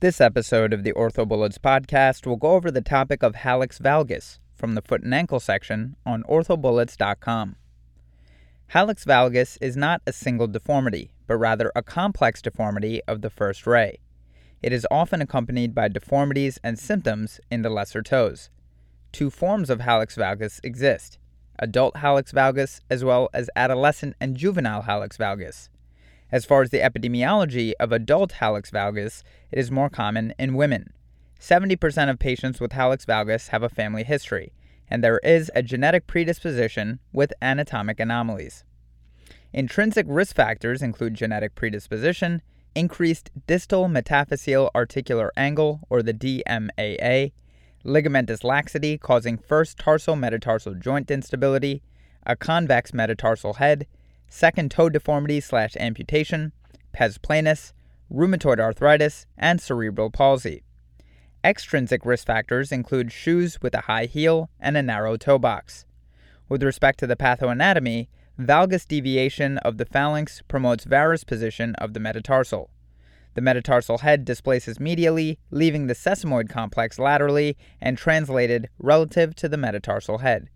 This episode of the OrthoBullets podcast will go over the topic of hallux valgus from the foot and ankle section on orthobullets.com. Hallux valgus is not a single deformity, but rather a complex deformity of the first ray. It is often accompanied by deformities and symptoms in the lesser toes. Two forms of hallux valgus exist adult hallux valgus as well as adolescent and juvenile hallux valgus. As far as the epidemiology of adult hallux valgus, it is more common in women. 70% of patients with hallux valgus have a family history, and there is a genetic predisposition with anatomic anomalies. Intrinsic risk factors include genetic predisposition, increased distal metaphyseal articular angle, or the DMAA, ligamentous laxity causing first tarsal metatarsal joint instability, a convex metatarsal head, second toe deformity slash amputation, pes planus, rheumatoid arthritis, and cerebral palsy. Extrinsic risk factors include shoes with a high heel and a narrow toe box. With respect to the pathoanatomy, valgus deviation of the phalanx promotes varus position of the metatarsal. The metatarsal head displaces medially, leaving the sesamoid complex laterally and translated relative to the metatarsal head.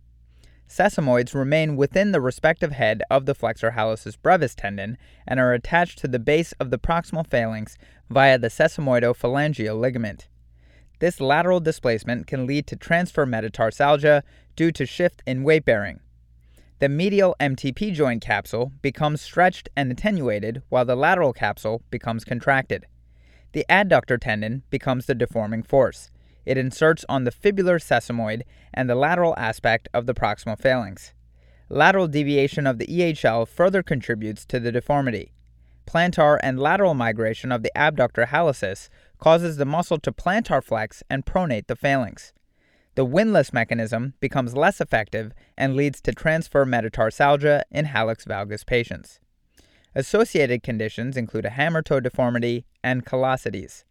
Sesamoids remain within the respective head of the flexor hallucis brevis tendon and are attached to the base of the proximal phalanx via the sesamoidophalangeal ligament. This lateral displacement can lead to transfer metatarsalgia due to shift in weight bearing. The medial MTP joint capsule becomes stretched and attenuated while the lateral capsule becomes contracted. The adductor tendon becomes the deforming force. It inserts on the fibular sesamoid and the lateral aspect of the proximal phalanx. Lateral deviation of the EHL further contributes to the deformity. Plantar and lateral migration of the abductor hallucis causes the muscle to plantar flex and pronate the phalanx. The windlass mechanism becomes less effective and leads to transfer metatarsalgia in hallux valgus patients. Associated conditions include a hammer toe deformity and callosities.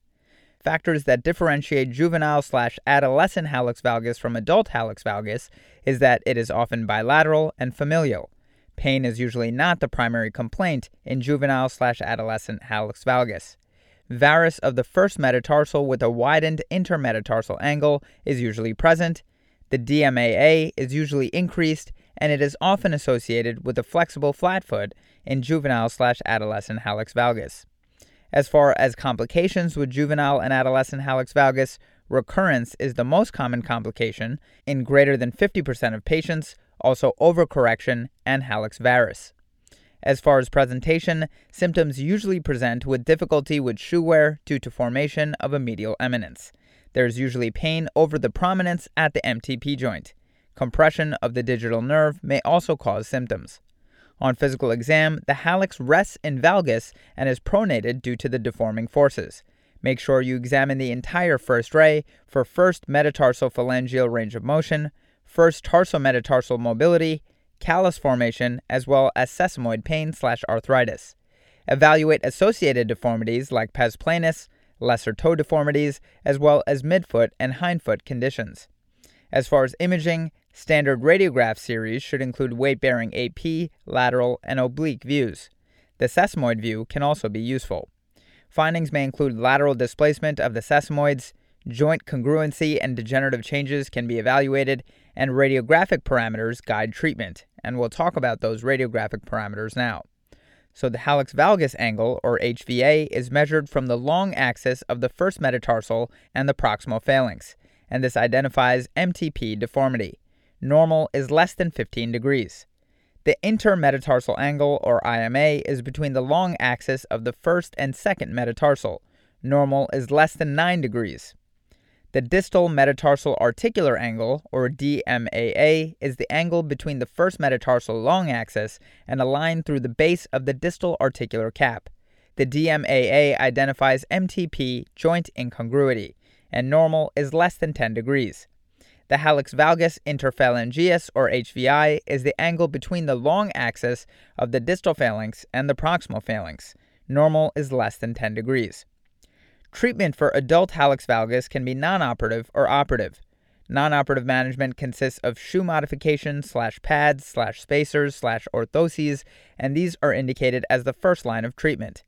Factors that differentiate juvenile slash adolescent hallux valgus from adult hallux valgus is that it is often bilateral and familial. Pain is usually not the primary complaint in juvenile slash adolescent hallux valgus. Varus of the first metatarsal with a widened intermetatarsal angle is usually present. The DMAA is usually increased, and it is often associated with a flexible flat foot in juvenile slash adolescent hallux valgus. As far as complications with juvenile and adolescent hallux valgus, recurrence is the most common complication in greater than 50% of patients, also overcorrection and hallux varus. As far as presentation, symptoms usually present with difficulty with shoe wear due to formation of a medial eminence. There is usually pain over the prominence at the MTP joint. Compression of the digital nerve may also cause symptoms. On physical exam, the hallux rests in valgus and is pronated due to the deforming forces. Make sure you examine the entire first ray for first metatarsal phalangeal range of motion, first tarsometatarsal mobility, callus formation, as well as sesamoid pain slash arthritis. Evaluate associated deformities like pes planus, lesser toe deformities, as well as midfoot and hindfoot conditions. As far as imaging, Standard radiograph series should include weight bearing AP, lateral, and oblique views. The sesamoid view can also be useful. Findings may include lateral displacement of the sesamoids, joint congruency and degenerative changes can be evaluated, and radiographic parameters guide treatment, and we'll talk about those radiographic parameters now. So, the hallux valgus angle, or HVA, is measured from the long axis of the first metatarsal and the proximal phalanx, and this identifies MTP deformity normal is less than 15 degrees. The intermetatarsal angle, or IMA, is between the long axis of the first and second metatarsal. Normal is less than 9 degrees. The distal metatarsal articular angle, or DMAA, is the angle between the first metatarsal long axis and a line through the base of the distal articular cap. The DMAA identifies MTP joint incongruity, and normal is less than 10 degrees. The hallux valgus interphalangeus, or HVI, is the angle between the long axis of the distal phalanx and the proximal phalanx. Normal is less than 10 degrees. Treatment for adult hallux valgus can be non-operative or operative. Non-operative management consists of shoe modification slash pads slash spacers slash orthoses, and these are indicated as the first line of treatment.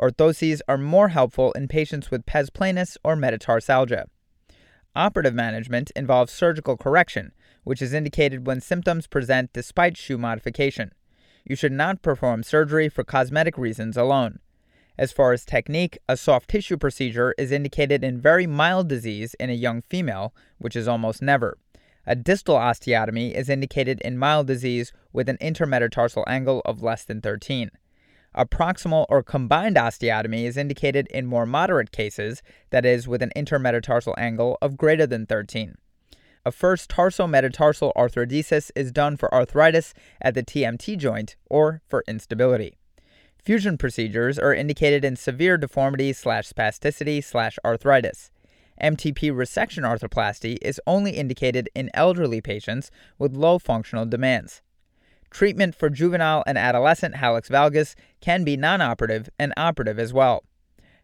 Orthoses are more helpful in patients with pes planus or metatarsalgia. Operative management involves surgical correction, which is indicated when symptoms present despite shoe modification. You should not perform surgery for cosmetic reasons alone. As far as technique, a soft tissue procedure is indicated in very mild disease in a young female, which is almost never. A distal osteotomy is indicated in mild disease with an intermetatarsal angle of less than 13. A proximal or combined osteotomy is indicated in more moderate cases, that is, with an intermetatarsal angle of greater than 13. A first tarsometatarsal arthrodesis is done for arthritis at the TMT joint or for instability. Fusion procedures are indicated in severe deformity slash spasticity slash arthritis. MTP resection arthroplasty is only indicated in elderly patients with low functional demands. Treatment for juvenile and adolescent hallux valgus can be non-operative and operative as well.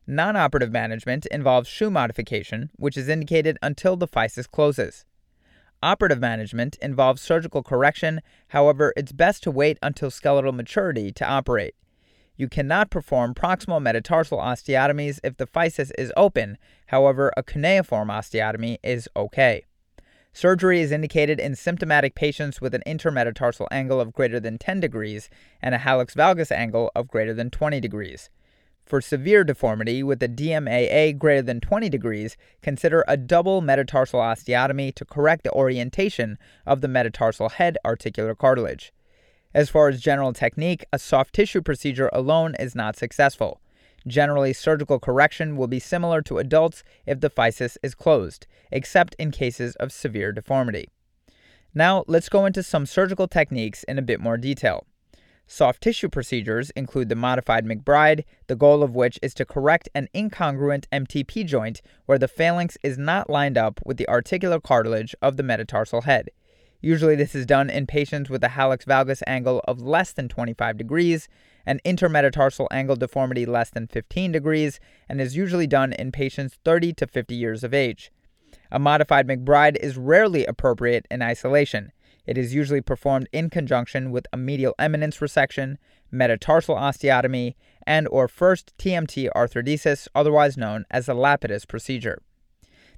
Non-operative management involves shoe modification, which is indicated until the physis closes. Operative management involves surgical correction, however, it's best to wait until skeletal maturity to operate. You cannot perform proximal metatarsal osteotomies if the physis is open, however, a cuneiform osteotomy is okay. Surgery is indicated in symptomatic patients with an intermetatarsal angle of greater than 10 degrees and a hallux valgus angle of greater than 20 degrees. For severe deformity with a DMAA greater than 20 degrees, consider a double metatarsal osteotomy to correct the orientation of the metatarsal head articular cartilage. As far as general technique, a soft tissue procedure alone is not successful. Generally, surgical correction will be similar to adults if the physis is closed, except in cases of severe deformity. Now, let's go into some surgical techniques in a bit more detail. Soft tissue procedures include the modified McBride, the goal of which is to correct an incongruent MTP joint where the phalanx is not lined up with the articular cartilage of the metatarsal head. Usually, this is done in patients with a hallux valgus angle of less than 25 degrees, an intermetatarsal angle deformity less than 15 degrees, and is usually done in patients 30 to 50 years of age. A modified McBride is rarely appropriate in isolation. It is usually performed in conjunction with a medial eminence resection, metatarsal osteotomy, and or first TMT arthrodesis, otherwise known as the Lapidus procedure.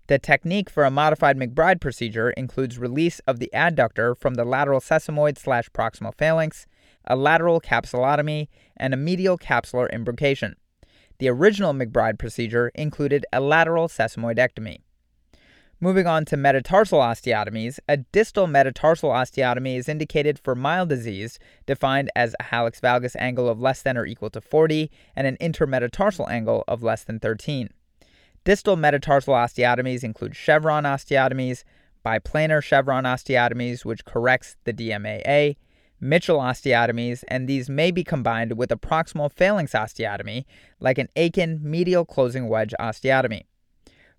The technique for a modified McBride procedure includes release of the adductor from the lateral sesamoid slash proximal phalanx, a lateral capsulotomy, and a medial capsular imbrication. The original McBride procedure included a lateral sesamoidectomy. Moving on to metatarsal osteotomies, a distal metatarsal osteotomy is indicated for mild disease, defined as a hallux valgus angle of less than or equal to 40 and an intermetatarsal angle of less than 13. Distal metatarsal osteotomies include chevron osteotomies, biplanar chevron osteotomies, which corrects the DMAA, Mitchell osteotomies, and these may be combined with a proximal phalanx osteotomy, like an Akin medial closing wedge osteotomy.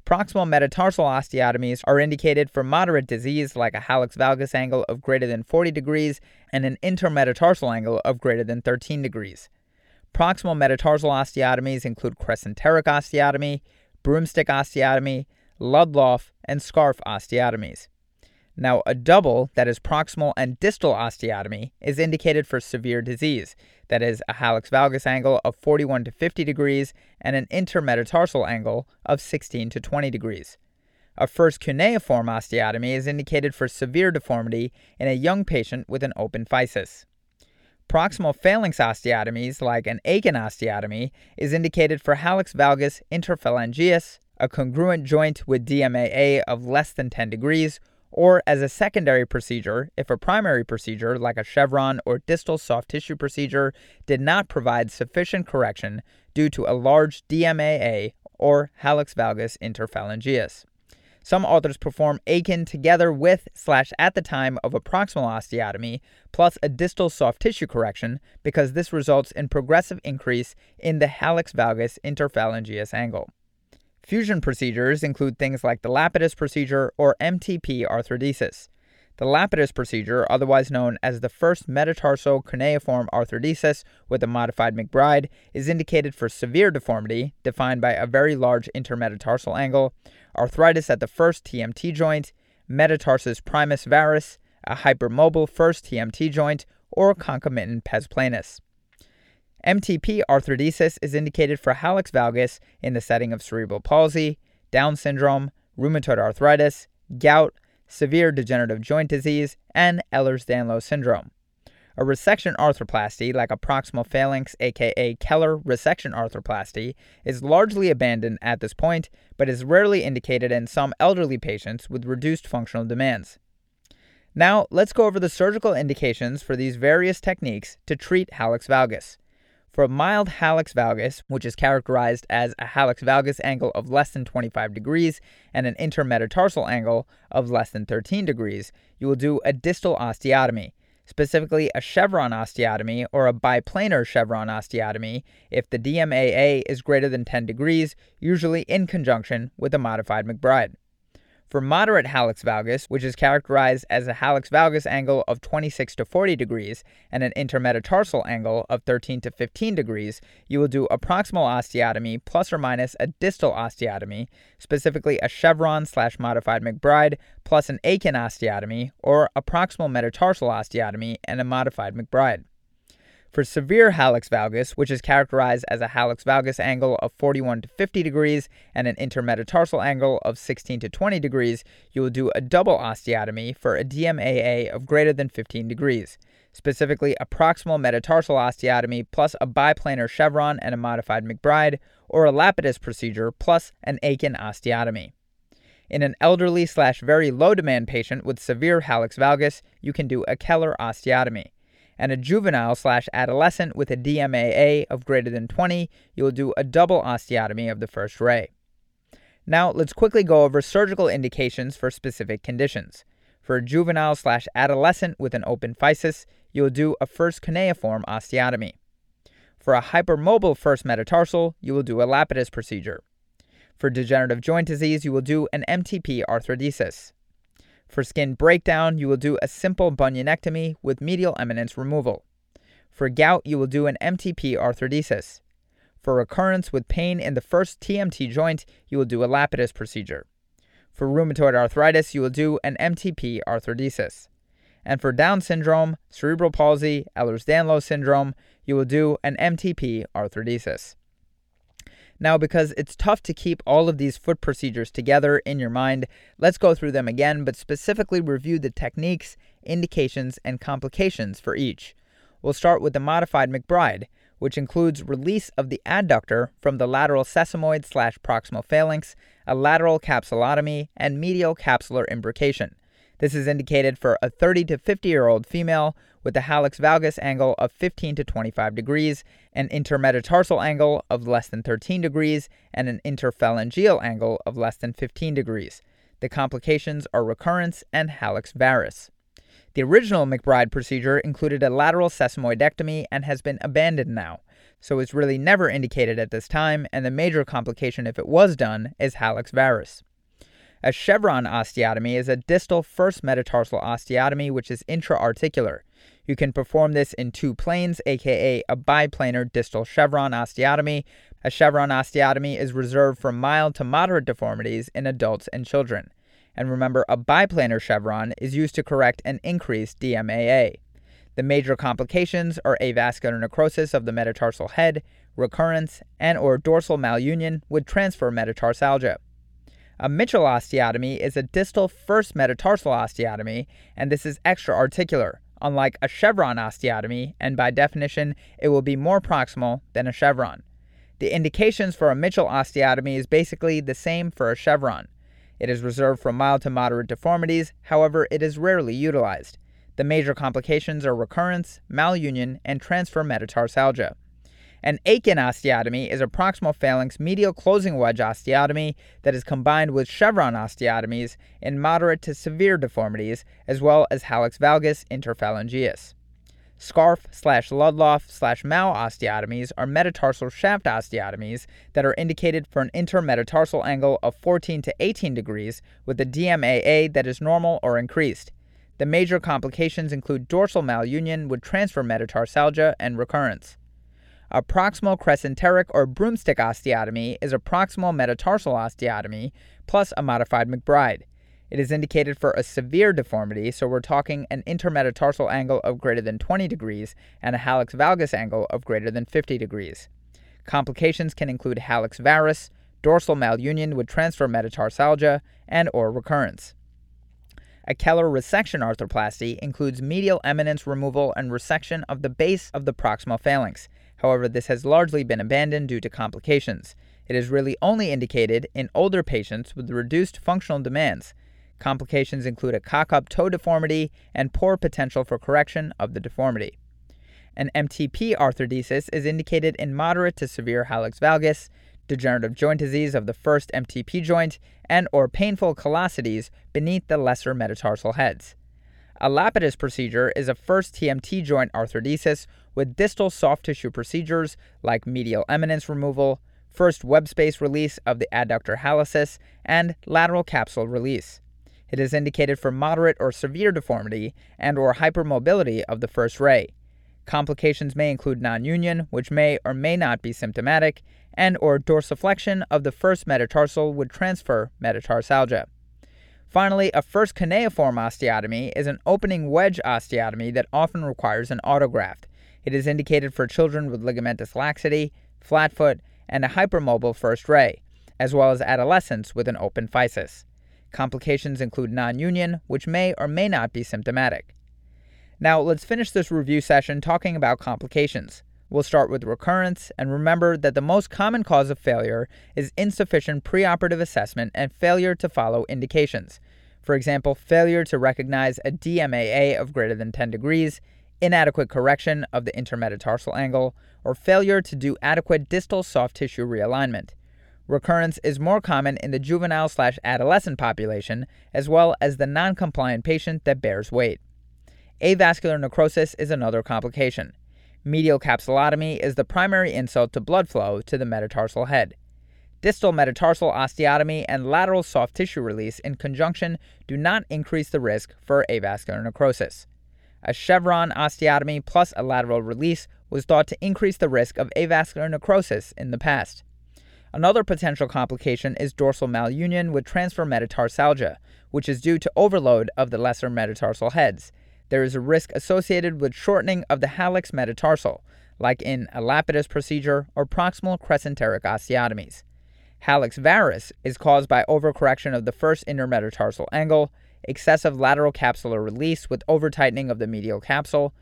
Proximal metatarsal osteotomies are indicated for moderate disease like a hallux valgus angle of greater than 40 degrees and an intermetatarsal angle of greater than 13 degrees. Proximal metatarsal osteotomies include crescenteric osteotomy, broomstick osteotomy, Ludloff, and scarf osteotomies. Now, a double, that is proximal and distal osteotomy, is indicated for severe disease, that is, a hallux valgus angle of 41 to 50 degrees and an intermetatarsal angle of 16 to 20 degrees. A first cuneiform osteotomy is indicated for severe deformity in a young patient with an open physis. Proximal phalanx osteotomies, like an Akin osteotomy, is indicated for hallux valgus interphalangeus, a congruent joint with DMAA of less than 10 degrees, or as a secondary procedure if a primary procedure, like a chevron or distal soft tissue procedure, did not provide sufficient correction due to a large DMAA or hallux valgus interphalangeus. Some authors perform Akin together with slash at the time of a proximal osteotomy plus a distal soft tissue correction because this results in progressive increase in the hallux valgus interphalangeus angle. Fusion procedures include things like the Lapidus procedure or MTP arthrodesis. The Lapidus procedure, otherwise known as the first metatarsal cuneiform arthrodesis with a modified McBride, is indicated for severe deformity, defined by a very large intermetatarsal angle, arthritis at the first TMT joint, metatarsus primus varus, a hypermobile first TMT joint, or concomitant pes planus. MTP arthrodesis is indicated for hallux valgus in the setting of cerebral palsy, Down syndrome, rheumatoid arthritis, gout, severe degenerative joint disease, and Ehlers-Danlos syndrome. A resection arthroplasty, like a proximal phalanx aka Keller resection arthroplasty, is largely abandoned at this point, but is rarely indicated in some elderly patients with reduced functional demands. Now, let's go over the surgical indications for these various techniques to treat hallux valgus. For a mild hallux valgus, which is characterized as a hallux valgus angle of less than 25 degrees and an intermetatarsal angle of less than 13 degrees, you will do a distal osteotomy, specifically a chevron osteotomy or a biplanar chevron osteotomy if the DMAA is greater than 10 degrees, usually in conjunction with a modified McBride. For moderate hallux valgus, which is characterized as a hallux valgus angle of 26 to 40 degrees and an intermetatarsal angle of 13 to 15 degrees, you will do a proximal osteotomy plus or minus a distal osteotomy, specifically a chevron slash modified McBride plus an Akin osteotomy or a proximal metatarsal osteotomy and a modified McBride. For severe hallux valgus, which is characterized as a hallux valgus angle of 41 to 50 degrees and an intermetatarsal angle of 16 to 20 degrees, you will do a double osteotomy for a DMAA of greater than 15 degrees, specifically a proximal metatarsal osteotomy plus a biplanar chevron and a modified McBride, or a Lapidus procedure plus an Akin osteotomy. In an elderly slash very low demand patient with severe hallux valgus, you can do a Keller osteotomy and a juvenile slash adolescent with a DMAA of greater than 20, you will do a double osteotomy of the first ray. Now, let's quickly go over surgical indications for specific conditions. For a juvenile slash adolescent with an open physis, you will do a first cuneiform osteotomy. For a hypermobile first metatarsal, you will do a Lapidus procedure. For degenerative joint disease, you will do an MTP arthrodesis. For skin breakdown, you will do a simple bunionectomy with medial eminence removal. For gout, you will do an MTP arthrodesis. For recurrence with pain in the first TMT joint, you will do a Lapidus procedure. For rheumatoid arthritis, you will do an MTP arthrodesis. And for Down syndrome, cerebral palsy, Ehlers-Danlos syndrome, you will do an MTP arthrodesis. Now, because it's tough to keep all of these foot procedures together in your mind, let's go through them again, but specifically review the techniques, indications, and complications for each. We'll start with the modified McBride, which includes release of the adductor from the lateral sesamoid slash proximal phalanx, a lateral capsulotomy, and medial capsular imbrication. This is indicated for a 30 to 50 year old female with a hallux valgus angle of 15 to 25 degrees, an intermetatarsal angle of less than 13 degrees, and an interphalangeal angle of less than 15 degrees. The complications are recurrence and hallux varus. The original McBride procedure included a lateral sesamoidectomy and has been abandoned now, so it's really never indicated at this time, and the major complication if it was done is hallux varus. A chevron osteotomy is a distal first metatarsal osteotomy which is intra-articular. You can perform this in two planes, aka a biplanar distal chevron osteotomy. A chevron osteotomy is reserved for mild to moderate deformities in adults and children. And remember, a biplanar chevron is used to correct an increased DMAA. The major complications are avascular necrosis of the metatarsal head, recurrence, and or dorsal malunion with transfer metatarsalgia. A Mitchell osteotomy is a distal first metatarsal osteotomy, and this is extra-articular, unlike a chevron osteotomy, and by definition, it will be more proximal than a chevron. The indications for a Mitchell osteotomy is basically the same for a chevron. It is reserved for mild to moderate deformities, however, it is rarely utilized. The major complications are recurrence, malunion, and transfer metatarsalgia. An Akin osteotomy is a proximal phalanx medial closing wedge osteotomy that is combined with chevron osteotomies in moderate to severe deformities, as well as hallux valgus interphalangeus. Scarf slash Ludloff slash Mau osteotomies are metatarsal shaft osteotomies that are indicated for an intermetatarsal angle of 14 to 18 degrees with a DMAA that is normal or increased. The major complications include dorsal malunion with transfer metatarsalgia and recurrence. A proximal crescenteric or broomstick osteotomy is a proximal metatarsal osteotomy plus a modified McBride. It is indicated for a severe deformity, so we're talking an intermetatarsal angle of greater than 20 degrees and a hallux valgus angle of greater than 50 degrees. Complications can include hallux varus, dorsal malunion with transfer metatarsalgia, and or recurrence. A Keller resection arthroplasty includes medial eminence removal and resection of the base of the proximal phalanx. However, this has largely been abandoned due to complications. It is really only indicated in older patients with reduced functional demands. Complications include a cock up toe deformity and poor potential for correction of the deformity. An MTP arthrodesis is indicated in moderate to severe hallux valgus, degenerative joint disease of the first MTP joint, and or painful callosities beneath the lesser metatarsal heads. A Lapidus procedure is a first TMT joint arthrodesis with distal soft tissue procedures like medial eminence removal, first web space release of the adductor hallucis, and lateral capsule release. It is indicated for moderate or severe deformity and or hypermobility of the first ray. Complications may include non-union, which may or may not be symptomatic, and or dorsiflexion of the first metatarsal would transfer metatarsalgia. Finally, a first cuneiform osteotomy is an opening wedge osteotomy that often requires an autograft. It is indicated for children with ligamentous laxity, flat foot, and a hypermobile first ray, as well as adolescents with an open physis. Complications include non union, which may or may not be symptomatic. Now, let's finish this review session talking about complications. We'll start with recurrence and remember that the most common cause of failure is insufficient preoperative assessment and failure to follow indications. For example, failure to recognize a DMAA of greater than 10 degrees, inadequate correction of the intermetatarsal angle, or failure to do adequate distal soft tissue realignment. Recurrence is more common in the juvenile slash adolescent population, as well as the non compliant patient that bears weight. Avascular necrosis is another complication. Medial capsulotomy is the primary insult to blood flow to the metatarsal head. Distal metatarsal osteotomy and lateral soft tissue release in conjunction do not increase the risk for avascular necrosis. A chevron osteotomy plus a lateral release was thought to increase the risk of avascular necrosis in the past. Another potential complication is dorsal malunion with transfer metatarsalgia, which is due to overload of the lesser metatarsal heads there is a risk associated with shortening of the hallux metatarsal, like in a Lapidus procedure or proximal crescenteric osteotomies. Hallux varus is caused by overcorrection of the first intermetatarsal angle, excessive lateral capsular release with over-tightening of the medial capsule,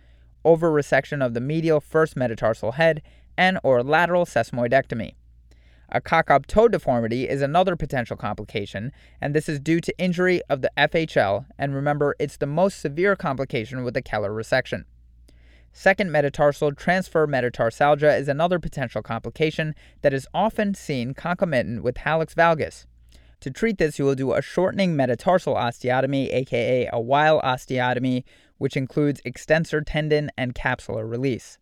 over-resection of the medial first metatarsal head, and or lateral sesamoidectomy. A cock-up toe deformity is another potential complication, and this is due to injury of the FHL, and remember, it's the most severe complication with a Keller resection. Second metatarsal transfer metatarsalgia is another potential complication that is often seen concomitant with hallux valgus. To treat this, you will do a shortening metatarsal osteotomy, aka a Weil osteotomy, which includes extensor tendon and capsular release.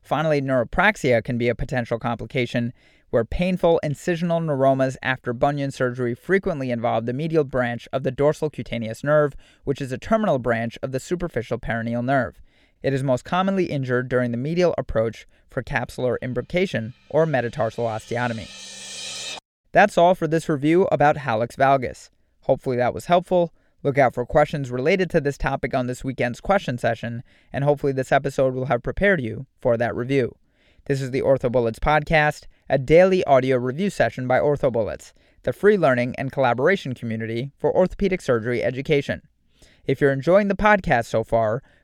Finally, neuropraxia can be a potential complication where painful incisional neuromas after bunion surgery frequently involve the medial branch of the dorsal cutaneous nerve, which is a terminal branch of the superficial peroneal nerve. It is most commonly injured during the medial approach for capsular imbrication or metatarsal osteotomy. That's all for this review about hallux valgus. Hopefully that was helpful. Look out for questions related to this topic on this weekend's question session, and hopefully this episode will have prepared you for that review. This is the OrthoBullets podcast, a daily audio review session by OrthoBullets, the free learning and collaboration community for orthopedic surgery education. If you're enjoying the podcast so far,